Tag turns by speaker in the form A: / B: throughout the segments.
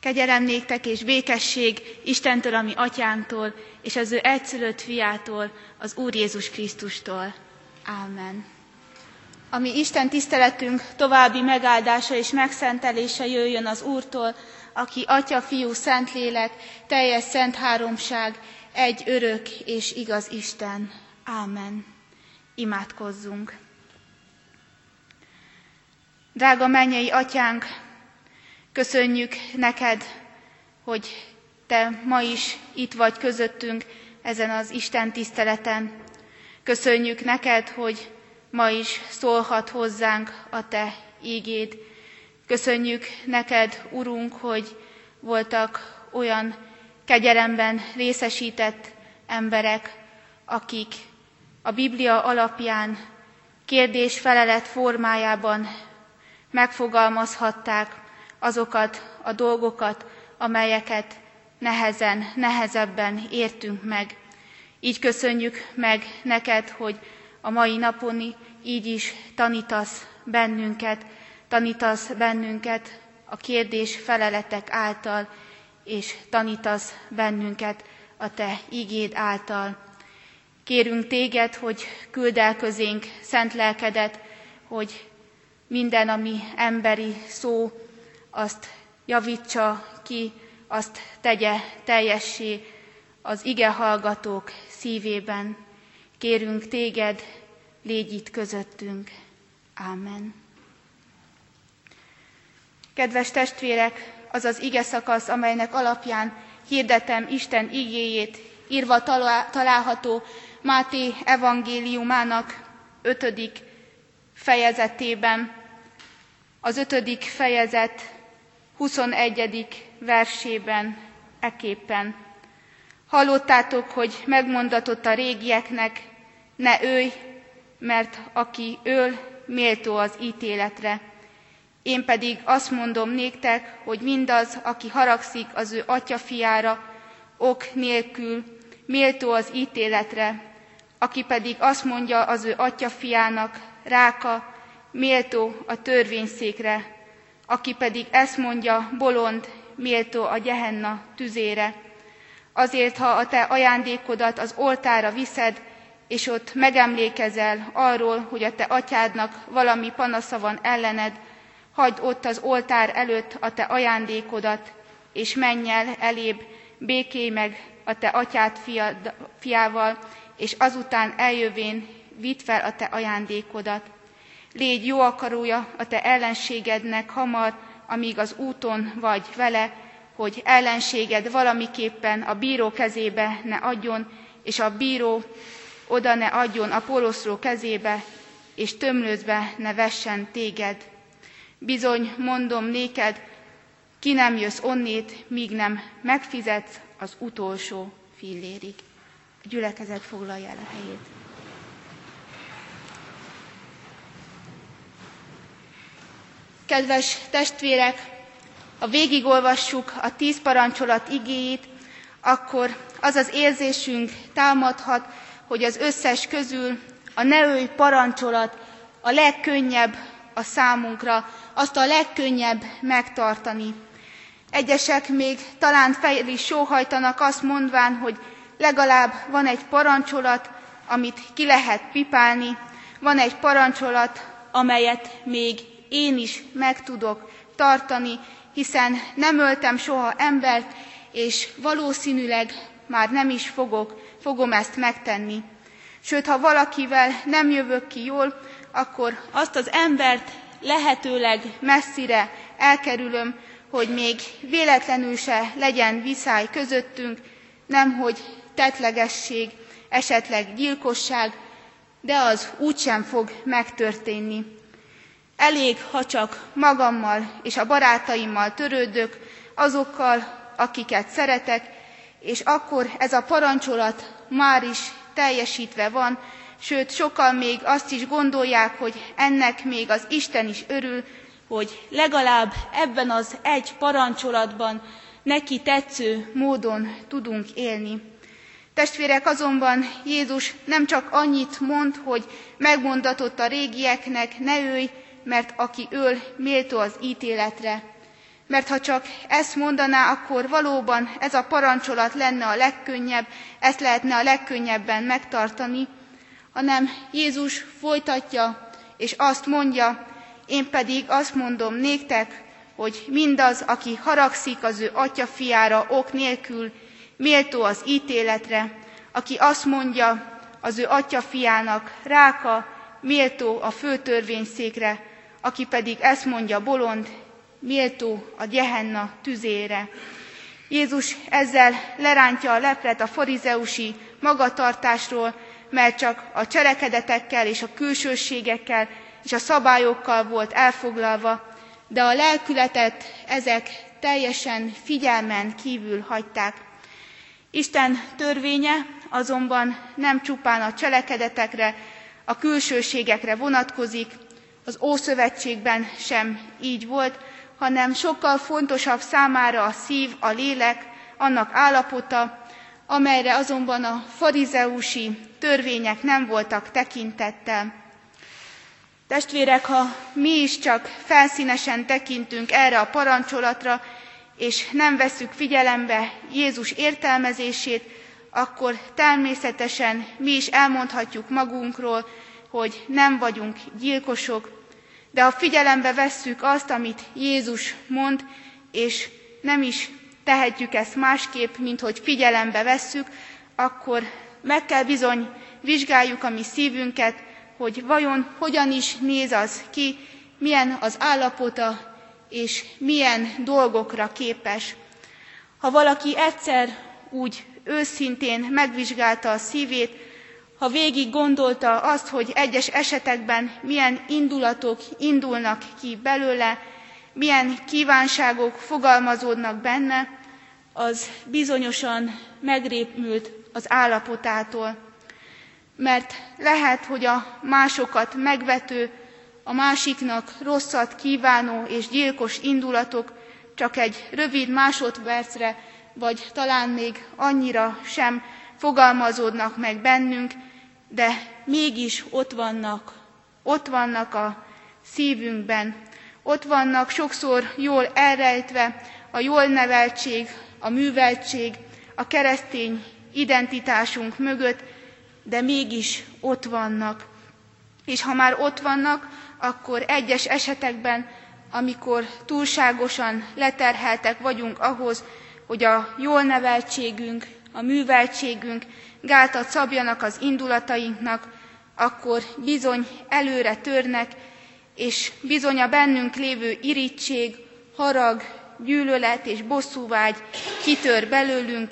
A: Kegyelem néktek és békesség Istentől, ami atyánktól, és az ő egyszülött fiától, az Úr Jézus Krisztustól. Ámen. Ami Isten tiszteletünk további megáldása és megszentelése jöjjön az Úrtól, aki Atya, Fiú, Szentlélek, teljes szent háromság, egy örök és igaz Isten. Ámen. Imádkozzunk. Drága mennyei atyánk, köszönjük neked, hogy te ma is itt vagy közöttünk ezen az Isten tiszteleten. Köszönjük neked, hogy ma is szólhat hozzánk a te ígéd. Köszönjük neked, Urunk, hogy voltak olyan kegyelemben részesített emberek, akik a Biblia alapján kérdés-felelet formájában megfogalmazhatták azokat a dolgokat, amelyeket nehezen, nehezebben értünk meg. Így köszönjük meg neked, hogy a mai napon így is tanítasz bennünket, tanítasz bennünket a kérdés feleletek által, és tanítasz bennünket a te igéd által. Kérünk téged, hogy küld el közénk szent lelkedet, hogy minden, ami emberi szó, azt javítsa ki, azt tegye teljessé az ige hallgatók szívében. Kérünk téged, légy itt közöttünk. Ámen. Kedves testvérek, az az ige szakasz, amelynek alapján hirdetem Isten igéjét, írva található Máté evangéliumának ötödik fejezetében, az ötödik fejezet 21. versében eképpen. Hallottátok, hogy megmondatott a régieknek, ne őj, mert aki öl, méltó az ítéletre. Én pedig azt mondom néktek, hogy mindaz, aki haragszik az ő atyafiára, ok nélkül, méltó az ítéletre, aki pedig azt mondja az ő atyafiának, ráka, méltó a törvényszékre, aki pedig ezt mondja, bolond, méltó a gyehenna tüzére. Azért, ha a te ajándékodat az oltára viszed, és ott megemlékezel arról, hogy a te atyádnak valami panasza van ellened, hagyd ott az oltár előtt a te ajándékodat, és menj el elébb, békélj meg a te atyád fiad, fiával, és azután eljövén vidd fel a te ajándékodat. Légy jó akarója a te ellenségednek hamar, amíg az úton vagy vele, hogy ellenséged valamiképpen a bíró kezébe ne adjon, és a bíró oda ne adjon a poloszró kezébe, és tömlőzbe ne vessen téged. Bizony, mondom néked, ki nem jössz onnét, míg nem megfizetsz az utolsó fillérig. A gyülekezet foglalja el a helyét. Kedves testvérek, ha végigolvassuk a tíz parancsolat igéjét, akkor az az érzésünk támadhat, hogy az összes közül a ne ölj parancsolat a legkönnyebb a számunkra, azt a legkönnyebb megtartani. Egyesek még talán fejl is sóhajtanak azt mondván, hogy legalább van egy parancsolat, amit ki lehet pipálni, van egy parancsolat, amelyet még én is meg tudok tartani, hiszen nem öltem soha embert, és valószínűleg már nem is fogok, fogom ezt megtenni. Sőt, ha valakivel nem jövök ki jól, akkor azt az embert lehetőleg messzire elkerülöm, hogy még véletlenül se legyen viszály közöttünk, nemhogy tetlegesség, esetleg gyilkosság, de az úgysem fog megtörténni. Elég, ha csak magammal és a barátaimmal törődök, azokkal, akiket szeretek, és akkor ez a parancsolat már is teljesítve van, sőt, sokan még azt is gondolják, hogy ennek még az Isten is örül, hogy legalább ebben az egy parancsolatban neki tetsző módon tudunk élni. Testvérek, azonban Jézus nem csak annyit mond, hogy megmondatott a régieknek, ne őj, mert aki öl, méltó az ítéletre. mert ha csak ezt mondaná, akkor valóban ez a parancsolat lenne a legkönnyebb, ezt lehetne a legkönnyebben megtartani, hanem Jézus folytatja, és azt mondja, én pedig azt mondom néktek, hogy mindaz, aki haragszik az ő atya fiára ok nélkül, méltó az ítéletre, aki azt mondja az ő atya fiának, ráka, méltó a főtörvényszékre, aki pedig ezt mondja bolond, méltó a gyehenna tüzére. Jézus ezzel lerántja a leplet a farizeusi magatartásról, mert csak a cselekedetekkel és a külsőségekkel és a szabályokkal volt elfoglalva, de a lelkületet ezek teljesen figyelmen kívül hagyták. Isten törvénye azonban nem csupán a cselekedetekre, a külsőségekre vonatkozik, az Ószövetségben sem így volt, hanem sokkal fontosabb számára a szív, a lélek, annak állapota, amelyre azonban a farizeusi törvények nem voltak tekintettel. Testvérek, ha mi is csak felszínesen tekintünk erre a parancsolatra, és nem vesszük figyelembe Jézus értelmezését, akkor természetesen mi is elmondhatjuk magunkról, hogy nem vagyunk gyilkosok, de ha figyelembe vesszük azt, amit Jézus mond, és nem is tehetjük ezt másképp, mint hogy figyelembe vesszük, akkor meg kell bizony vizsgáljuk a mi szívünket, hogy vajon hogyan is néz az ki, milyen az állapota, és milyen dolgokra képes. Ha valaki egyszer úgy őszintén megvizsgálta a szívét, ha végig gondolta azt, hogy egyes esetekben milyen indulatok indulnak ki belőle, milyen kívánságok fogalmazódnak benne, az bizonyosan megrépült az állapotától. Mert lehet, hogy a másokat megvető, a másiknak rosszat kívánó és gyilkos indulatok csak egy rövid másodpercre, vagy talán még annyira sem fogalmazódnak meg bennünk, de mégis ott vannak, ott vannak a szívünkben, ott vannak sokszor jól elrejtve a jól neveltség, a műveltség, a keresztény identitásunk mögött, de mégis ott vannak. És ha már ott vannak, akkor egyes esetekben, amikor túlságosan leterheltek vagyunk ahhoz, hogy a jól neveltségünk, a műveltségünk gátat szabjanak az indulatainknak, akkor bizony előre törnek, és bizony a bennünk lévő irítség, harag, gyűlölet és bosszúvágy kitör belőlünk,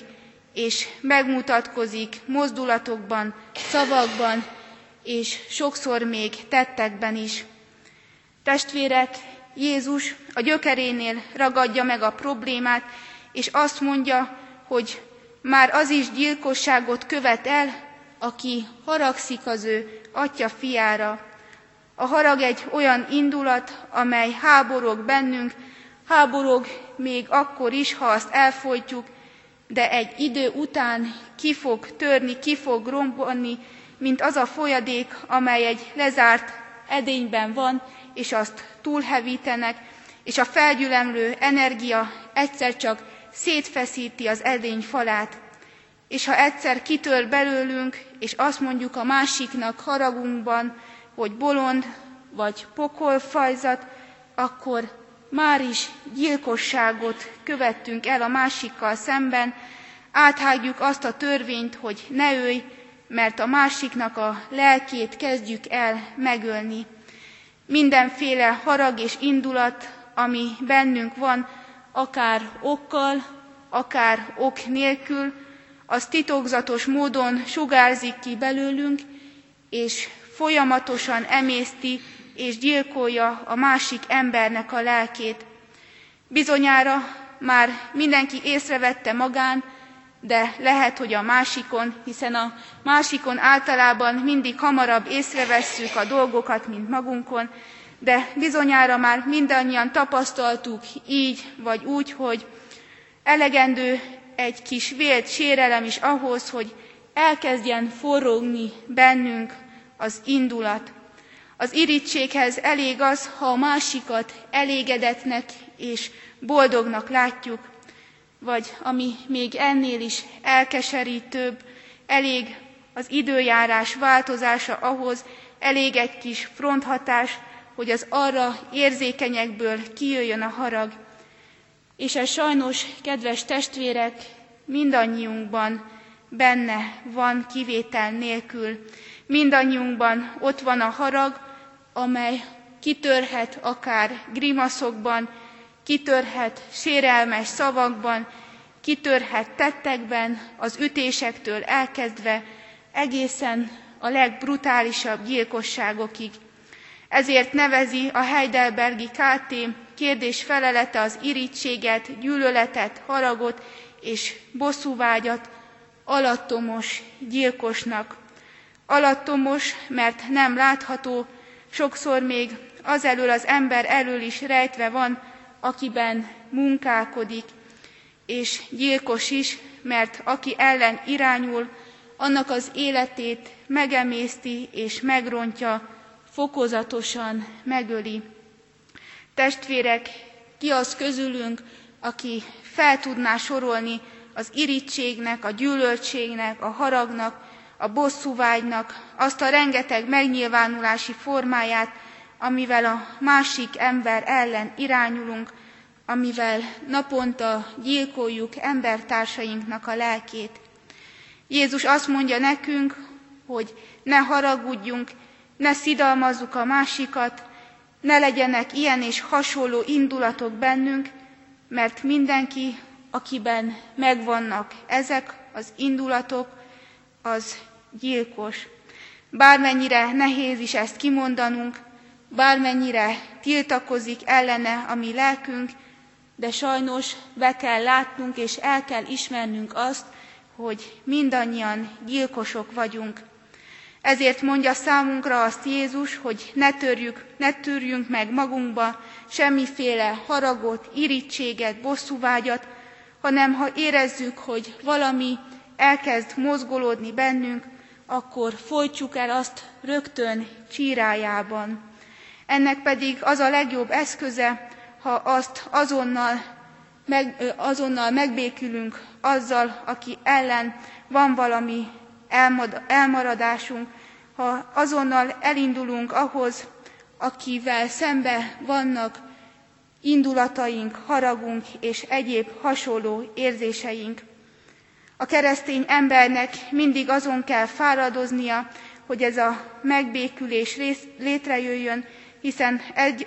A: és megmutatkozik mozdulatokban, szavakban, és sokszor még tettekben is. Testvérek, Jézus a gyökerénél ragadja meg a problémát, és azt mondja, hogy már az is gyilkosságot követ el, aki haragszik az ő atya fiára. A harag egy olyan indulat, amely háborog bennünk, háborog még akkor is, ha azt elfolytjuk, de egy idő után ki fog törni, ki fog rombolni, mint az a folyadék, amely egy lezárt edényben van, és azt túlhevítenek, és a felgyülemlő energia egyszer csak szétfeszíti az edény falát. És ha egyszer kitör belőlünk, és azt mondjuk a másiknak haragunkban, hogy bolond vagy pokolfajzat, akkor már is gyilkosságot követtünk el a másikkal szemben, áthágjuk azt a törvényt, hogy ne ölj, mert a másiknak a lelkét kezdjük el megölni. Mindenféle harag és indulat, ami bennünk van, akár okkal, akár ok nélkül, az titokzatos módon sugárzik ki belőlünk, és folyamatosan emészti és gyilkolja a másik embernek a lelkét. Bizonyára már mindenki észrevette magán, de lehet, hogy a másikon, hiszen a másikon általában mindig hamarabb észrevesszük a dolgokat, mint magunkon, de bizonyára már mindannyian tapasztaltuk így vagy úgy, hogy elegendő egy kis vélt sérelem is ahhoz, hogy elkezdjen forrógni bennünk az indulat. Az irítséghez elég az, ha a másikat elégedetnek és boldognak látjuk, vagy ami még ennél is elkeserítőbb, elég az időjárás változása ahhoz, elég egy kis fronthatás, hogy az arra érzékenyekből kijöjjön a harag. És ez sajnos, kedves testvérek, mindannyiunkban benne van kivétel nélkül. Mindannyiunkban ott van a harag, amely kitörhet akár grimaszokban, kitörhet sérelmes szavakban, kitörhet tettekben, az ütésektől elkezdve egészen a legbrutálisabb gyilkosságokig. Ezért nevezi a Heidelbergi KT kérdés felelete az irítséget, gyűlöletet, haragot és bosszúvágyat alattomos gyilkosnak. Alattomos, mert nem látható, sokszor még az elől az ember elől is rejtve van, akiben munkálkodik, és gyilkos is, mert aki ellen irányul, annak az életét megemészti és megrontja, fokozatosan megöli. Testvérek, ki az közülünk, aki fel tudná sorolni az irítségnek, a gyűlöltségnek, a haragnak, a bosszúvágynak azt a rengeteg megnyilvánulási formáját, amivel a másik ember ellen irányulunk, amivel naponta gyilkoljuk embertársainknak a lelkét. Jézus azt mondja nekünk, hogy ne haragudjunk, ne szidalmazzuk a másikat, ne legyenek ilyen és hasonló indulatok bennünk, mert mindenki, akiben megvannak ezek az indulatok, az gyilkos. Bármennyire nehéz is ezt kimondanunk, bármennyire tiltakozik ellene a mi lelkünk, de sajnos be kell látnunk és el kell ismernünk azt, hogy mindannyian gyilkosok vagyunk. Ezért mondja számunkra azt Jézus, hogy ne törjük, ne törjünk meg magunkba semmiféle haragot, irítséget, bosszúvágyat, hanem ha érezzük, hogy valami elkezd mozgolódni bennünk, akkor folytjuk el azt rögtön csírájában. Ennek pedig az a legjobb eszköze, ha azt azonnal, meg, azonnal megbékülünk azzal, aki ellen van valami elmaradásunk, ha azonnal elindulunk ahhoz, akivel szembe vannak indulataink, haragunk és egyéb hasonló érzéseink. A keresztény embernek mindig azon kell fáradoznia, hogy ez a megbékülés létrejöjjön, hiszen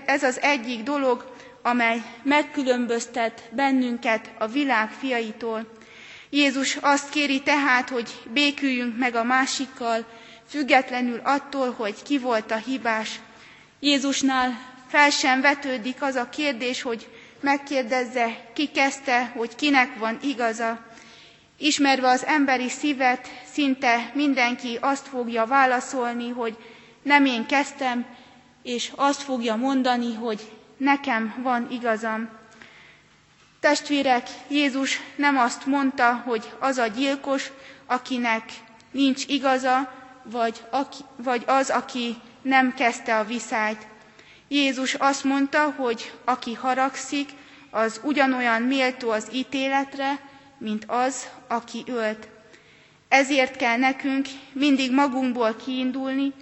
A: ez az egyik dolog, amely megkülönböztet bennünket a világ fiaitól. Jézus azt kéri tehát, hogy béküljünk meg a másikkal, függetlenül attól, hogy ki volt a hibás. Jézusnál fel sem vetődik az a kérdés, hogy megkérdezze, ki kezdte, hogy kinek van igaza. Ismerve az emberi szívet, szinte mindenki azt fogja válaszolni, hogy nem én kezdtem, és azt fogja mondani, hogy nekem van igazam. Testvérek, Jézus nem azt mondta, hogy az a gyilkos, akinek nincs igaza, vagy, aki, vagy az, aki nem kezdte a viszályt. Jézus azt mondta, hogy aki haragszik, az ugyanolyan méltó az ítéletre, mint az, aki ölt. Ezért kell nekünk mindig magunkból kiindulni,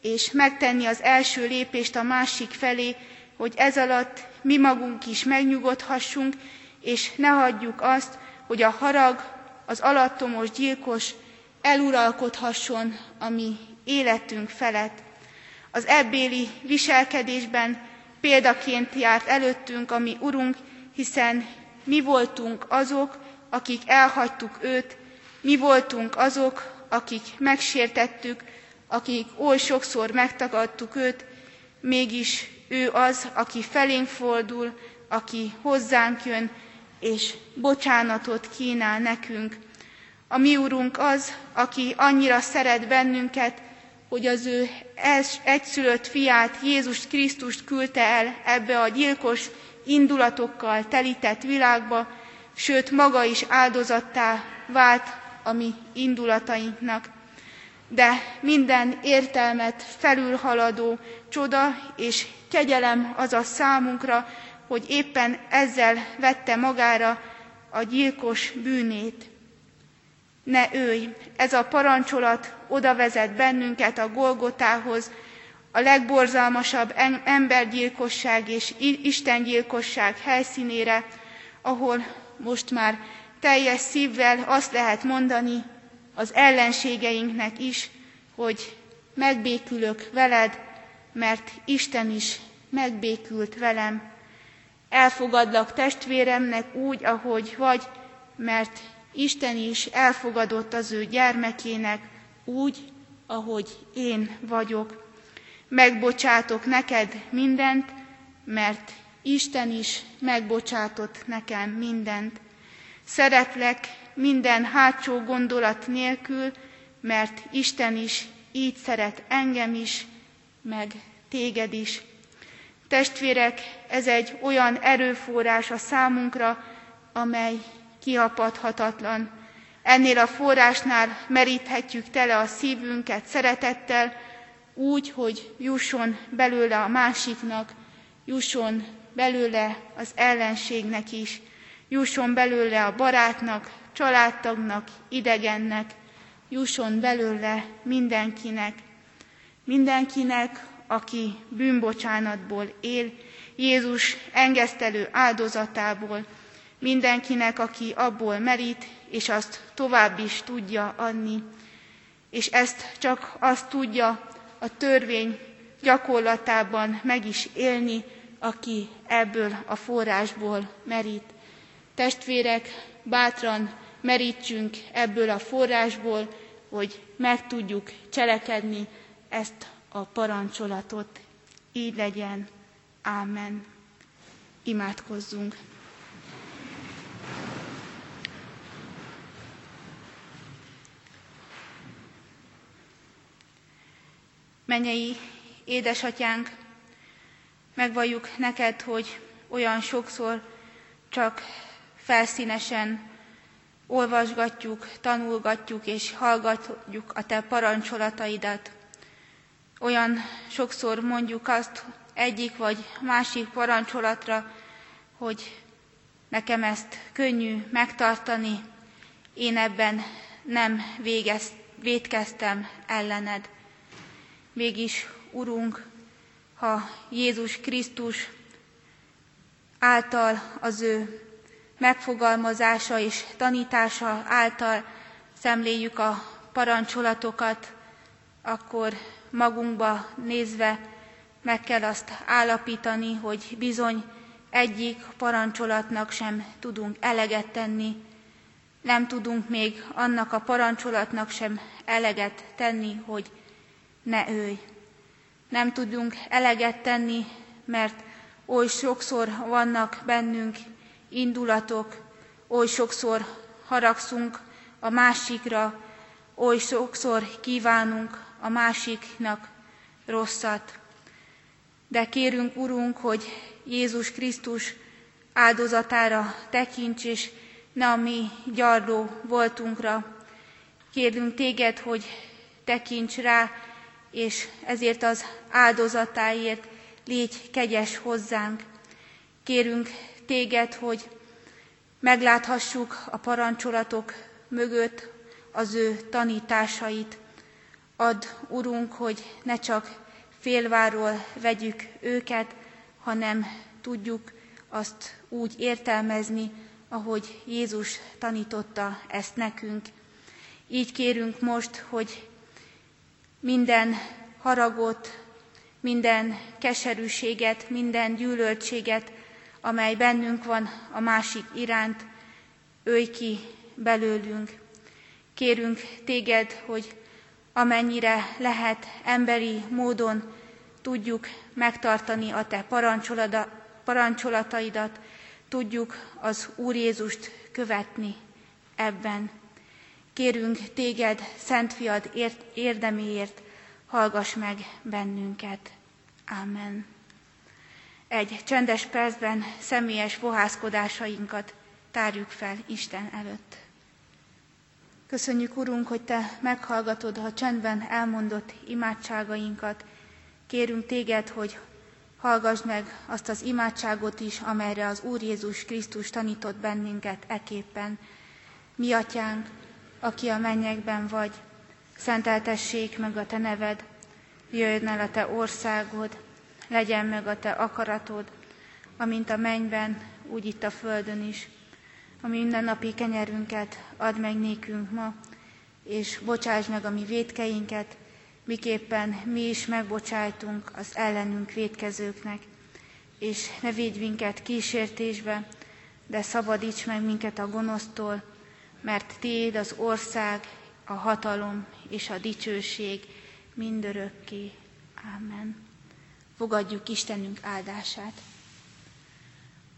A: és megtenni az első lépést a másik felé, hogy ez alatt mi magunk is megnyugodhassunk, és ne hagyjuk azt, hogy a harag, az alattomos gyilkos eluralkodhasson a mi életünk felett. Az ebbéli viselkedésben példaként járt előttünk a mi Urunk, hiszen mi voltunk azok, akik elhagytuk őt, mi voltunk azok, akik megsértettük, akik oly sokszor megtagadtuk őt, mégis ő az, aki felénk fordul, aki hozzánk jön, és bocsánatot kínál nekünk. A mi úrunk az, aki annyira szeret bennünket, hogy az ő egyszülött fiát, Jézus Krisztust küldte el ebbe a gyilkos indulatokkal telített világba, sőt maga is áldozattá vált a mi indulatainknak. De minden értelmet felülhaladó csoda és kegyelem az a számunkra, hogy éppen ezzel vette magára a gyilkos bűnét. Ne őj, ez a parancsolat oda vezet bennünket a Golgotához, a legborzalmasabb embergyilkosság és istengyilkosság helyszínére, ahol most már teljes szívvel azt lehet mondani az ellenségeinknek is, hogy megbékülök veled, mert Isten is megbékült velem. Elfogadlak testvéremnek úgy, ahogy vagy, mert Isten is elfogadott az ő gyermekének úgy, ahogy én vagyok. Megbocsátok neked mindent, mert Isten is megbocsátott nekem mindent. Szeretlek minden hátsó gondolat nélkül, mert Isten is így szeret engem is, meg téged is. Testvérek, ez egy olyan erőforrás a számunkra, amely kiapadhatatlan. Ennél a forrásnál meríthetjük tele a szívünket szeretettel, úgy, hogy jusson belőle a másiknak, jusson belőle az ellenségnek is, jusson belőle a barátnak, családtagnak, idegennek, jusson belőle mindenkinek, mindenkinek, aki bűnbocsánatból él, Jézus engesztelő áldozatából, mindenkinek, aki abból merít, és azt tovább is tudja adni. És ezt csak azt tudja a törvény gyakorlatában meg is élni, aki ebből a forrásból merít. Testvérek, bátran merítsünk ebből a forrásból, hogy meg tudjuk cselekedni ezt a parancsolatot. Így legyen. Ámen. Imádkozzunk. Menyei édesatyánk, megvalljuk neked, hogy olyan sokszor csak felszínesen olvasgatjuk, tanulgatjuk és hallgatjuk a te parancsolataidat. Olyan sokszor mondjuk azt egyik vagy másik parancsolatra, hogy nekem ezt könnyű megtartani, én ebben nem végez, védkeztem ellened. Mégis, Urunk, ha Jézus Krisztus által az ő megfogalmazása és tanítása által szemléljük a parancsolatokat, akkor magunkba nézve meg kell azt állapítani, hogy bizony egyik parancsolatnak sem tudunk eleget tenni, nem tudunk még annak a parancsolatnak sem eleget tenni, hogy ne őj. Nem tudunk eleget tenni, mert oly sokszor vannak bennünk indulatok, oly sokszor haragszunk a másikra, oly sokszor kívánunk a másiknak rosszat. De kérünk, Urunk, hogy Jézus Krisztus áldozatára tekints, és ne a mi gyarló voltunkra. Kérünk téged, hogy tekints rá, és ezért az áldozatáért légy kegyes hozzánk. Kérünk téged, hogy megláthassuk a parancsolatok mögött az ő tanításait. Add, Urunk, hogy ne csak félváról vegyük őket, hanem tudjuk azt úgy értelmezni, ahogy Jézus tanította ezt nekünk. Így kérünk most, hogy minden haragot, minden keserűséget, minden gyűlöltséget, amely bennünk van a másik iránt, őj ki belőlünk. Kérünk téged, hogy amennyire lehet emberi módon tudjuk megtartani a te parancsolataidat, tudjuk az Úr Jézust követni ebben. Kérünk téged, Szent Fiad érdeméért, hallgass meg bennünket. Amen. Egy csendes percben személyes fohászkodásainkat tárjuk fel Isten előtt. Köszönjük, Urunk, hogy Te meghallgatod a csendben elmondott imádságainkat. Kérünk Téged, hogy Hallgass meg azt az imádságot is, amelyre az Úr Jézus Krisztus tanított bennünket eképpen. Mi atyánk, aki a mennyekben vagy, szenteltessék meg a te neved, jöjjön el a te országod, legyen meg a te akaratod, amint a mennyben, úgy itt a földön is. A mindennapi kenyerünket add meg nékünk ma, és bocsáss meg a mi védkeinket, miképpen mi is megbocsájtunk az ellenünk védkezőknek, és ne védj minket kísértésbe, de szabadíts meg minket a gonosztól, mert Téd az ország, a hatalom és a dicsőség mindörökké. Amen. Fogadjuk Istenünk áldását.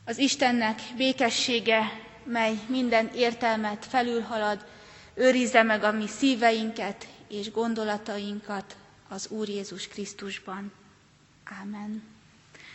A: Az Istennek békessége, mely minden értelmet felülhalad, őrizze meg a mi szíveinket és gondolatainkat az Úr Jézus Krisztusban. Amen.